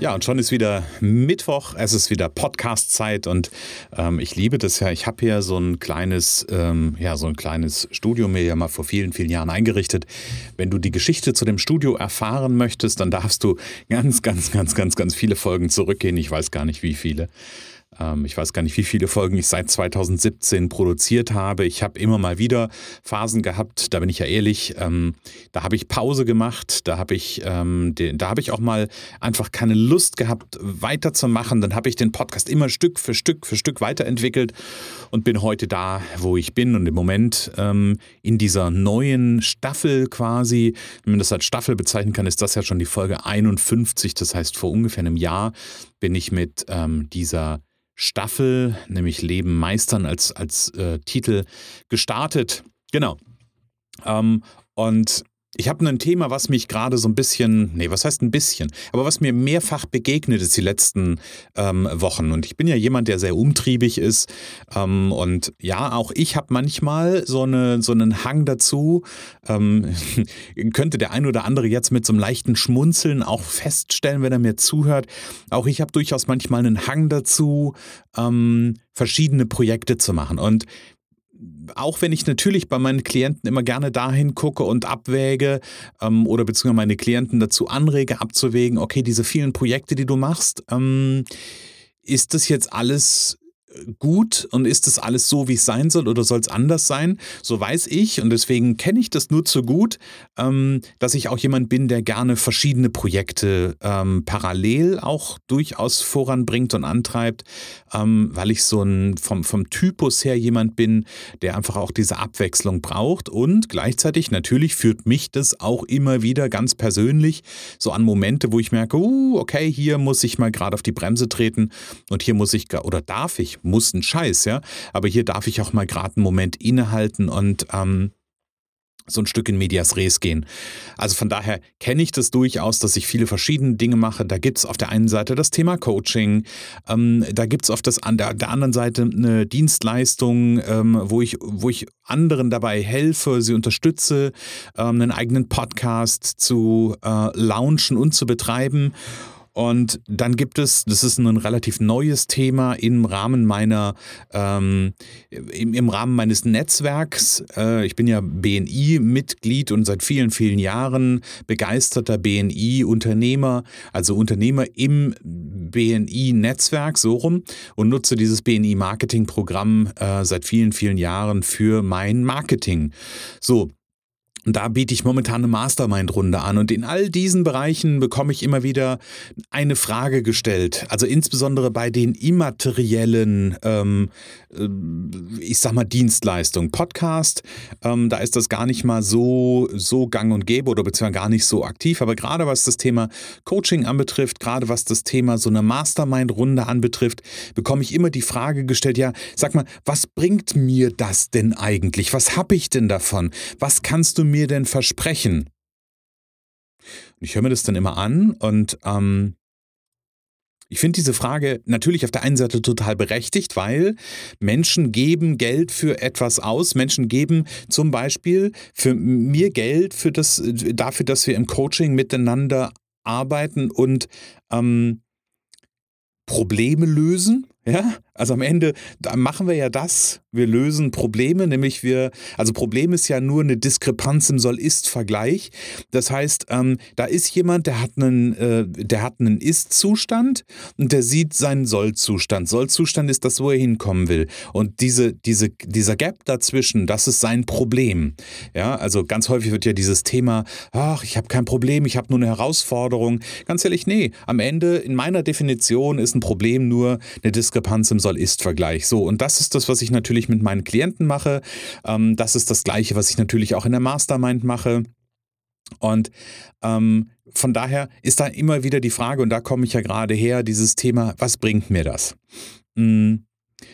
Ja, und schon ist wieder Mittwoch, es ist wieder Podcast-Zeit und ähm, ich liebe das ja. Ich habe hier so ein kleines, ähm, ja, so ein kleines Studio mir ja mal vor vielen, vielen Jahren eingerichtet. Wenn du die Geschichte zu dem Studio erfahren möchtest, dann darfst du ganz, ganz, ganz, ganz, ganz viele Folgen zurückgehen. Ich weiß gar nicht, wie viele. Ähm, ich weiß gar nicht, wie viele Folgen ich seit 2017 produziert habe. Ich habe immer mal wieder Phasen gehabt, da bin ich ja ehrlich, ähm, da habe ich Pause gemacht, da habe ich, ähm, da habe ich auch mal einfach keine Lust gehabt, weiterzumachen. Dann habe ich den Podcast immer Stück für Stück für Stück weiterentwickelt und bin heute da, wo ich bin. Und im Moment ähm, in dieser neuen Staffel quasi, wenn man das als Staffel bezeichnen kann, ist das ja schon die Folge 51. Das heißt, vor ungefähr einem Jahr bin ich mit ähm, dieser Staffel, nämlich Leben meistern als, als äh, Titel gestartet. Genau. Ähm, und ich habe ein Thema, was mich gerade so ein bisschen, nee, was heißt ein bisschen, aber was mir mehrfach begegnet ist die letzten ähm, Wochen. Und ich bin ja jemand, der sehr umtriebig ist. Ähm, und ja, auch ich habe manchmal so, eine, so einen Hang dazu. Ähm, könnte der ein oder andere jetzt mit so einem leichten Schmunzeln auch feststellen, wenn er mir zuhört. Auch ich habe durchaus manchmal einen Hang dazu, ähm, verschiedene Projekte zu machen. Und auch wenn ich natürlich bei meinen Klienten immer gerne dahin gucke und abwäge ähm, oder beziehungsweise meine Klienten dazu anrege, abzuwägen, okay, diese vielen Projekte, die du machst, ähm, ist das jetzt alles gut und ist das alles so, wie es sein soll oder soll es anders sein? So weiß ich und deswegen kenne ich das nur zu gut, ähm, dass ich auch jemand bin, der gerne verschiedene Projekte ähm, parallel auch durchaus voranbringt und antreibt, ähm, weil ich so ein vom, vom Typus her jemand bin, der einfach auch diese Abwechslung braucht und gleichzeitig natürlich führt mich das auch immer wieder ganz persönlich so an Momente, wo ich merke, uh, okay, hier muss ich mal gerade auf die Bremse treten und hier muss ich oder darf ich muss ein Scheiß, ja. Aber hier darf ich auch mal gerade einen Moment innehalten und ähm, so ein Stück in Medias Res gehen. Also von daher kenne ich das durchaus, dass ich viele verschiedene Dinge mache. Da gibt es auf der einen Seite das Thema Coaching, ähm, da gibt es auf das, an der, der, anderen Seite eine Dienstleistung, ähm, wo, ich, wo ich anderen dabei helfe, sie unterstütze, ähm, einen eigenen Podcast zu äh, launchen und zu betreiben. Und dann gibt es, das ist ein relativ neues Thema im Rahmen meiner, ähm, im, im, Rahmen meines Netzwerks. Äh, ich bin ja BNI-Mitglied und seit vielen, vielen Jahren begeisterter BNI-Unternehmer, also Unternehmer im BNI-Netzwerk, so rum, und nutze dieses BNI-Marketing-Programm äh, seit vielen, vielen Jahren für mein Marketing. So, da biete ich momentan eine Mastermind-Runde an. Und in all diesen Bereichen bekomme ich immer wieder eine Frage gestellt. Also insbesondere bei den immateriellen, ähm, äh, ich sag mal, Dienstleistungen. Podcast, ähm, da ist das gar nicht mal so, so gang und gäbe oder beziehungsweise gar nicht so aktiv. Aber gerade was das Thema Coaching anbetrifft, gerade was das Thema so eine Mastermind-Runde anbetrifft, bekomme ich immer die Frage gestellt, ja, sag mal, was bringt mir das denn eigentlich? Was habe ich denn davon? Was kannst du mir mir denn versprechen? Und ich höre mir das dann immer an und ähm, ich finde diese Frage natürlich auf der einen Seite total berechtigt, weil Menschen geben Geld für etwas aus. Menschen geben zum Beispiel für mir Geld für das, dafür, dass wir im Coaching miteinander arbeiten und ähm, Probleme lösen. Ja, also am Ende machen wir ja das, wir lösen Probleme, nämlich wir, also Problem ist ja nur eine Diskrepanz im Soll-Ist-Vergleich. Das heißt, ähm, da ist jemand, der hat einen, äh, der hat einen Ist-Zustand und der sieht seinen Soll-Zustand. Soll-Zustand ist das, wo er hinkommen will. Und diese, diese, dieser Gap dazwischen, das ist sein Problem. Ja, also ganz häufig wird ja dieses Thema, ach, ich habe kein Problem, ich habe nur eine Herausforderung. Ganz ehrlich, nee, am Ende in meiner Definition ist ein Problem nur eine Diskrepanz im Soll-Ist-Vergleich. So, und das ist das, was ich natürlich mit meinen Klienten mache. Ähm, das ist das Gleiche, was ich natürlich auch in der Mastermind mache. Und ähm, von daher ist da immer wieder die Frage, und da komme ich ja gerade her, dieses Thema, was bringt mir das? Hm.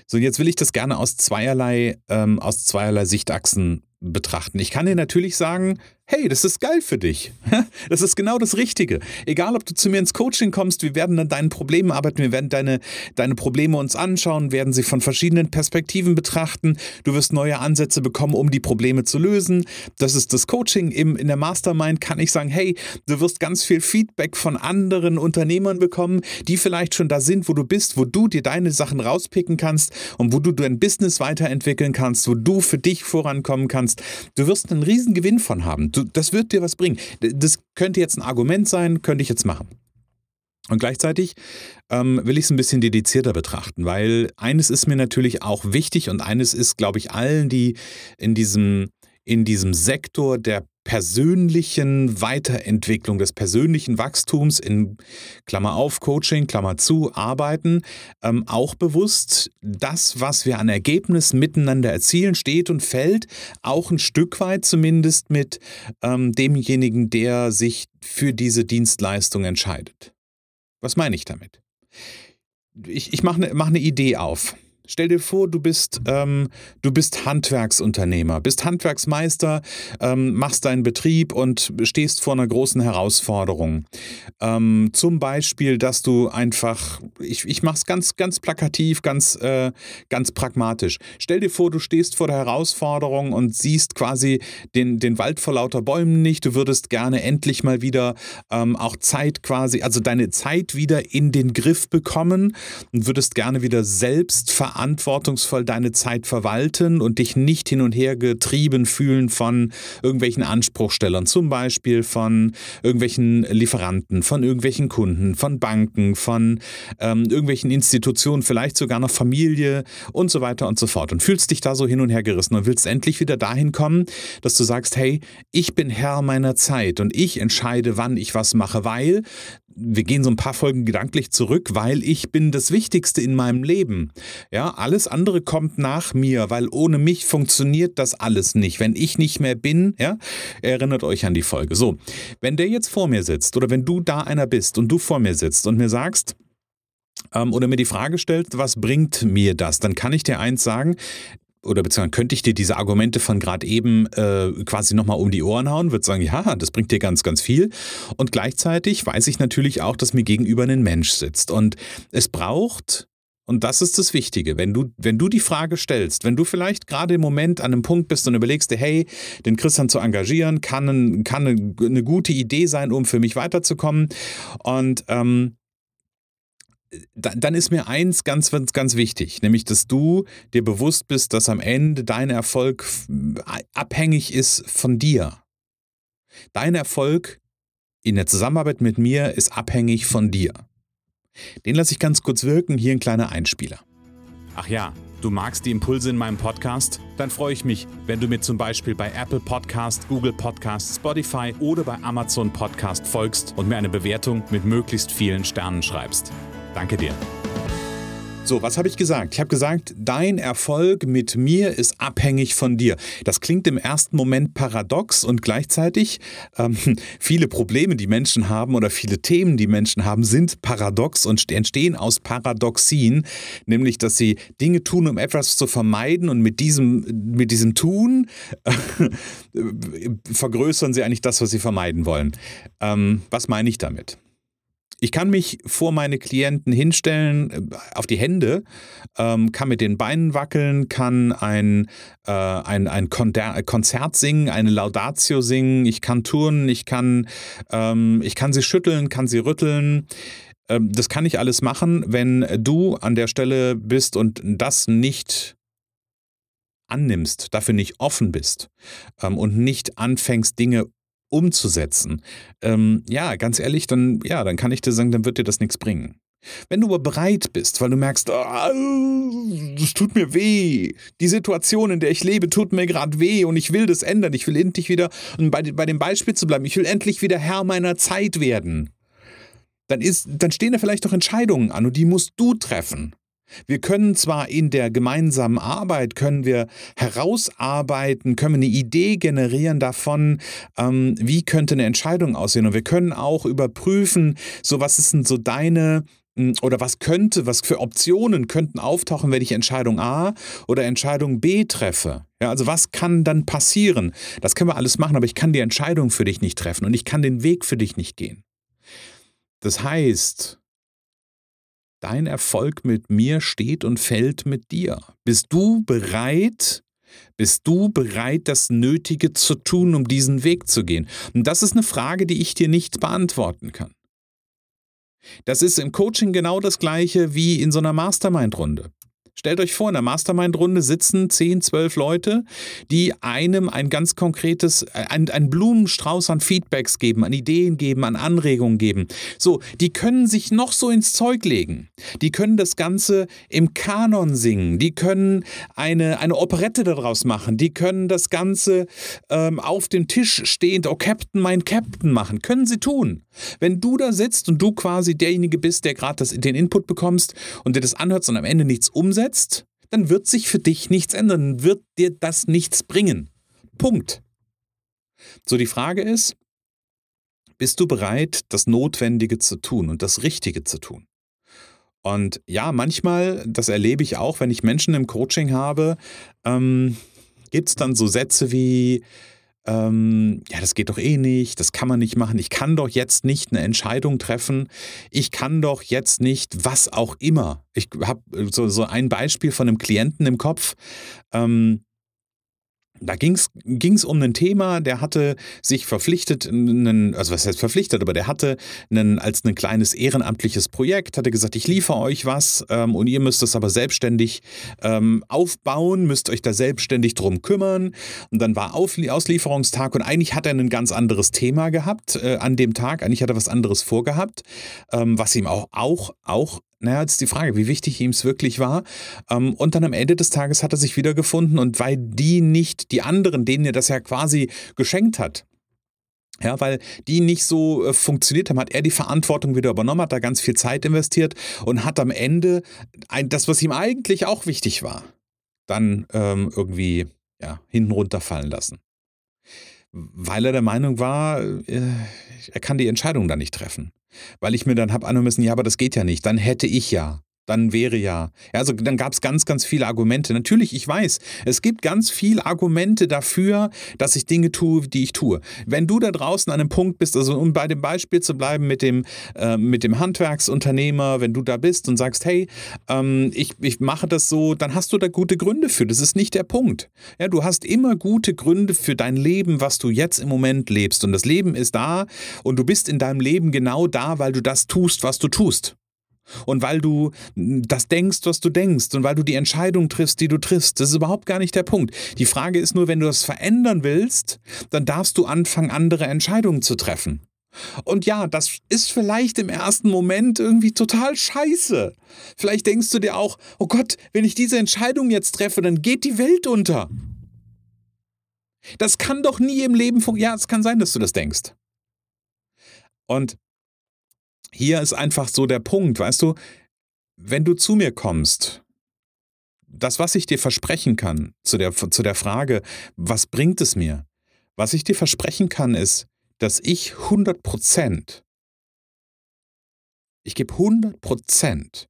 So, jetzt will ich das gerne aus zweierlei, ähm, aus zweierlei Sichtachsen betrachten. Ich kann dir natürlich sagen, hey, das ist geil für dich. Das ist genau das Richtige. Egal, ob du zu mir ins Coaching kommst, wir werden an deinen Problemen arbeiten, wir werden deine, deine Probleme uns anschauen, werden sie von verschiedenen Perspektiven betrachten. Du wirst neue Ansätze bekommen, um die Probleme zu lösen. Das ist das Coaching. Im, in der Mastermind kann ich sagen, hey, du wirst ganz viel Feedback von anderen Unternehmern bekommen, die vielleicht schon da sind, wo du bist, wo du dir deine Sachen rauspicken kannst und wo du dein Business weiterentwickeln kannst, wo du für dich vorankommen kannst. Du wirst einen riesen Gewinn von haben. Das wird dir was bringen. Das könnte jetzt ein Argument sein, könnte ich jetzt machen. Und gleichzeitig ähm, will ich es ein bisschen dedizierter betrachten, weil eines ist mir natürlich auch wichtig und eines ist, glaube ich, allen, die in diesem, in diesem Sektor der persönlichen Weiterentwicklung, des persönlichen Wachstums in Klammer auf, Coaching, Klammer zu, arbeiten, ähm, auch bewusst, das, was wir an Ergebnissen miteinander erzielen, steht und fällt auch ein Stück weit zumindest mit ähm, demjenigen, der sich für diese Dienstleistung entscheidet. Was meine ich damit? Ich, ich mache eine mach ne Idee auf. Stell dir vor, du bist, ähm, du bist Handwerksunternehmer, bist Handwerksmeister, ähm, machst deinen Betrieb und stehst vor einer großen Herausforderung. Ähm, zum Beispiel, dass du einfach, ich, ich mache es ganz, ganz plakativ, ganz, äh, ganz pragmatisch. Stell dir vor, du stehst vor der Herausforderung und siehst quasi den, den Wald vor lauter Bäumen nicht. Du würdest gerne endlich mal wieder ähm, auch Zeit quasi, also deine Zeit wieder in den Griff bekommen und würdest gerne wieder selbst verantworten verantwortungsvoll deine Zeit verwalten und dich nicht hin und her getrieben fühlen von irgendwelchen Anspruchstellern, zum Beispiel von irgendwelchen Lieferanten, von irgendwelchen Kunden, von Banken, von ähm, irgendwelchen Institutionen, vielleicht sogar noch Familie und so weiter und so fort. Und fühlst dich da so hin und her gerissen und willst endlich wieder dahin kommen, dass du sagst, hey, ich bin Herr meiner Zeit und ich entscheide, wann ich was mache, weil wir gehen so ein paar Folgen gedanklich zurück, weil ich bin das Wichtigste in meinem Leben. Ja, alles andere kommt nach mir, weil ohne mich funktioniert das alles nicht. Wenn ich nicht mehr bin, ja, erinnert euch an die Folge. So, wenn der jetzt vor mir sitzt oder wenn du da einer bist und du vor mir sitzt und mir sagst, ähm, oder mir die Frage stellt, was bringt mir das? Dann kann ich dir eins sagen, oder beziehungsweise könnte ich dir diese Argumente von gerade eben äh, quasi nochmal um die Ohren hauen, würde sagen, ja, das bringt dir ganz, ganz viel. Und gleichzeitig weiß ich natürlich auch, dass mir gegenüber ein Mensch sitzt. Und es braucht und das ist das Wichtige. Wenn du, wenn du die Frage stellst, wenn du vielleicht gerade im Moment an einem Punkt bist und überlegst hey, den Christian zu engagieren, kann, ein, kann eine, eine, gute Idee sein, um für mich weiterzukommen. Und ähm, dann ist mir eins ganz, ganz wichtig, nämlich, dass du dir bewusst bist, dass am Ende dein Erfolg abhängig ist von dir. Dein Erfolg in der Zusammenarbeit mit mir ist abhängig von dir. Den lasse ich ganz kurz wirken, hier ein kleiner Einspieler. Ach ja, du magst die Impulse in meinem Podcast? Dann freue ich mich, wenn du mir zum Beispiel bei Apple Podcast, Google Podcast, Spotify oder bei Amazon Podcast folgst und mir eine Bewertung mit möglichst vielen Sternen schreibst. Danke dir. So, was habe ich gesagt? Ich habe gesagt, dein Erfolg mit mir ist abhängig von dir. Das klingt im ersten Moment paradox und gleichzeitig ähm, viele Probleme, die Menschen haben oder viele Themen, die Menschen haben, sind paradox und entstehen aus Paradoxien, nämlich dass sie Dinge tun, um etwas zu vermeiden und mit diesem, mit diesem Tun äh, vergrößern sie eigentlich das, was sie vermeiden wollen. Ähm, was meine ich damit? Ich kann mich vor meine Klienten hinstellen, äh, auf die Hände, ähm, kann mit den Beinen wackeln, kann ein, äh, ein, ein Konzert singen, eine Laudatio singen, ich kann turnen, ich kann, ähm, ich kann sie schütteln, kann sie rütteln. Ähm, das kann ich alles machen, wenn du an der Stelle bist und das nicht annimmst, dafür nicht offen bist ähm, und nicht anfängst, Dinge umzusetzen, ähm, ja, ganz ehrlich, dann, ja, dann kann ich dir sagen, dann wird dir das nichts bringen. Wenn du aber bereit bist, weil du merkst, oh, das tut mir weh, die Situation, in der ich lebe, tut mir gerade weh und ich will das ändern, ich will endlich wieder, um bei, bei dem Beispiel zu bleiben, ich will endlich wieder Herr meiner Zeit werden, dann, ist, dann stehen da vielleicht doch Entscheidungen an und die musst du treffen. Wir können zwar in der gemeinsamen Arbeit, können wir herausarbeiten, können wir eine Idee generieren davon, ähm, wie könnte eine Entscheidung aussehen. Und wir können auch überprüfen, so was ist denn so deine hm, oder was könnte, was für Optionen könnten auftauchen, wenn ich Entscheidung A oder Entscheidung B treffe? Ja, also was kann dann passieren? Das können wir alles machen, aber ich kann die Entscheidung für dich nicht treffen und ich kann den Weg für dich nicht gehen. Das heißt, dein Erfolg mit mir steht und fällt mit dir. Bist du bereit, bist du bereit, das Nötige zu tun, um diesen Weg zu gehen? Und das ist eine Frage, die ich dir nicht beantworten kann. Das ist im Coaching genau das gleiche wie in so einer Mastermind-Runde. Stellt euch vor, in der Mastermind-Runde sitzen 10, 12 Leute, die einem ein ganz konkretes, ein, ein Blumenstrauß an Feedbacks geben, an Ideen geben, an Anregungen geben. So, die können sich noch so ins Zeug legen. Die können das Ganze im Kanon singen. Die können eine, eine Operette daraus machen. Die können das Ganze ähm, auf dem Tisch stehend, oh Captain, mein Captain machen. Können sie tun. Wenn du da sitzt und du quasi derjenige bist, der gerade den Input bekommst und dir das anhört und am Ende nichts umsetzt, dann wird sich für dich nichts ändern, wird dir das nichts bringen. Punkt. So, die Frage ist, bist du bereit, das Notwendige zu tun und das Richtige zu tun? Und ja, manchmal, das erlebe ich auch, wenn ich Menschen im Coaching habe, ähm, gibt es dann so Sätze wie, ähm, ja, das geht doch eh nicht, das kann man nicht machen, ich kann doch jetzt nicht eine Entscheidung treffen, ich kann doch jetzt nicht was auch immer. Ich habe so, so ein Beispiel von einem Klienten im Kopf, ähm, da ging es um ein Thema, der hatte sich verpflichtet, einen, also was heißt verpflichtet, aber der hatte einen, als ein kleines ehrenamtliches Projekt, hatte gesagt, ich liefere euch was ähm, und ihr müsst es aber selbstständig ähm, aufbauen, müsst euch da selbstständig drum kümmern. Und dann war Auf Auslieferungstag und eigentlich hat er ein ganz anderes Thema gehabt äh, an dem Tag, eigentlich hat er was anderes vorgehabt, ähm, was ihm auch, auch, auch naja, jetzt ist die Frage, wie wichtig ihm es wirklich war. Ähm, und dann am Ende des Tages hat er sich wiedergefunden und weil die nicht, die anderen, denen er das ja quasi geschenkt hat, ja, weil die nicht so äh, funktioniert haben, hat er die Verantwortung wieder übernommen, hat da ganz viel Zeit investiert und hat am Ende ein, das, was ihm eigentlich auch wichtig war, dann ähm, irgendwie ja, hinten runterfallen lassen. Weil er der Meinung war, äh, er kann die Entscheidung da nicht treffen. Weil ich mir dann habe anhören müssen, ja, aber das geht ja nicht, dann hätte ich ja dann wäre ja. Also dann gab es ganz, ganz viele Argumente. Natürlich, ich weiß, es gibt ganz viele Argumente dafür, dass ich Dinge tue, die ich tue. Wenn du da draußen an einem Punkt bist, also um bei dem Beispiel zu bleiben mit dem, äh, mit dem Handwerksunternehmer, wenn du da bist und sagst, hey, ähm, ich, ich mache das so, dann hast du da gute Gründe für. Das ist nicht der Punkt. Ja, du hast immer gute Gründe für dein Leben, was du jetzt im Moment lebst. Und das Leben ist da und du bist in deinem Leben genau da, weil du das tust, was du tust. Und weil du das denkst, was du denkst und weil du die Entscheidung triffst, die du triffst, das ist überhaupt gar nicht der Punkt. Die Frage ist nur, wenn du das verändern willst, dann darfst du anfangen, andere Entscheidungen zu treffen. Und ja, das ist vielleicht im ersten Moment irgendwie total scheiße. Vielleicht denkst du dir auch, oh Gott, wenn ich diese Entscheidung jetzt treffe, dann geht die Welt unter. Das kann doch nie im Leben funktionieren. Ja, es kann sein, dass du das denkst. Und hier ist einfach so der Punkt, weißt du, wenn du zu mir kommst, das, was ich dir versprechen kann, zu der, zu der Frage, was bringt es mir? Was ich dir versprechen kann, ist, dass ich 100 Prozent, ich gebe 100 Prozent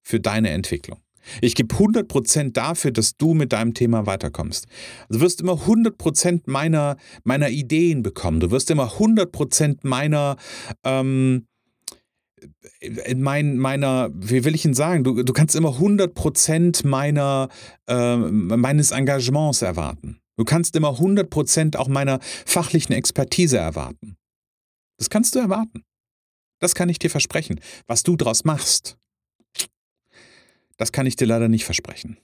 für deine Entwicklung. Ich gebe 100 Prozent dafür, dass du mit deinem Thema weiterkommst. Du wirst immer 100 Prozent meiner, meiner Ideen bekommen. Du wirst immer 100 Prozent meiner, ähm, in mein, meiner, wie will ich ihn sagen, du, du kannst immer 100% meiner, äh, meines Engagements erwarten. Du kannst immer 100% auch meiner fachlichen Expertise erwarten. Das kannst du erwarten. Das kann ich dir versprechen. Was du daraus machst, das kann ich dir leider nicht versprechen.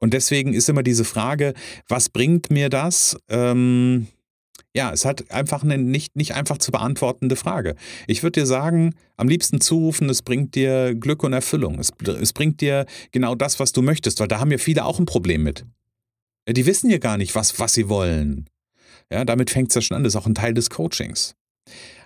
Und deswegen ist immer diese Frage, was bringt mir das? Ähm, ja, es hat einfach eine nicht, nicht einfach zu beantwortende Frage. Ich würde dir sagen, am liebsten zurufen, es bringt dir Glück und Erfüllung. Es, es bringt dir genau das, was du möchtest, weil da haben ja viele auch ein Problem mit. Die wissen ja gar nicht, was, was sie wollen. Ja, damit fängt es ja schon an. Das ist auch ein Teil des Coachings.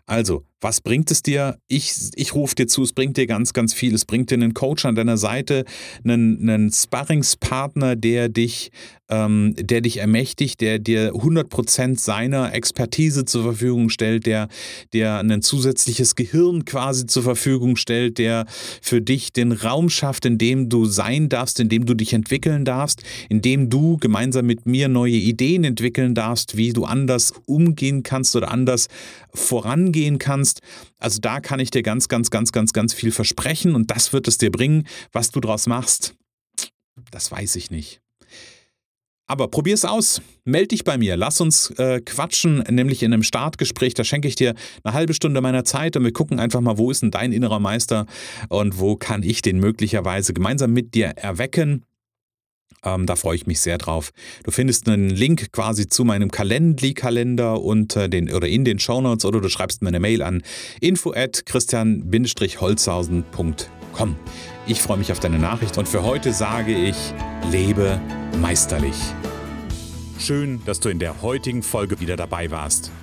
Also, Was bringt es dir? Ich, ich rufe dir zu, es bringt dir ganz, ganz viel. Es bringt dir einen Coach an deiner Seite, einen, einen Sparringspartner, der dich, ähm, der dich ermächtigt, der dir 100% seiner Expertise zur Verfügung stellt, der, der ein zusätzliches Gehirn quasi zur Verfügung stellt, der für dich den Raum schafft, in dem du sein darfst, in dem du dich entwickeln darfst, in dem du gemeinsam mit mir neue Ideen entwickeln darfst, wie du anders umgehen kannst oder anders vorangehen kannst. Also da kann ich dir ganz, ganz, ganz, ganz, ganz viel versprechen und das wird es dir bringen. Was du draus machst, das weiß ich nicht. Aber probier's aus. Meld dich bei mir. Lass uns äh, quatschen, nämlich in einem Startgespräch. Da schenke ich dir eine halbe Stunde meiner Zeit und wir gucken einfach mal, wo ist denn dein innerer Meister und wo kann ich den möglicherweise gemeinsam mit dir erwecken. Ähm, da freue ich mich sehr drauf. Du findest einen Link quasi zu meinem Calendly-Kalender unter den oder in den Shownotes oder du schreibst mir eine Mail an info at christian-holzhausen.com. Ich freue mich auf deine Nachricht und für heute sage ich, lebe meisterlich. Schön, dass du in der heutigen Folge wieder dabei warst.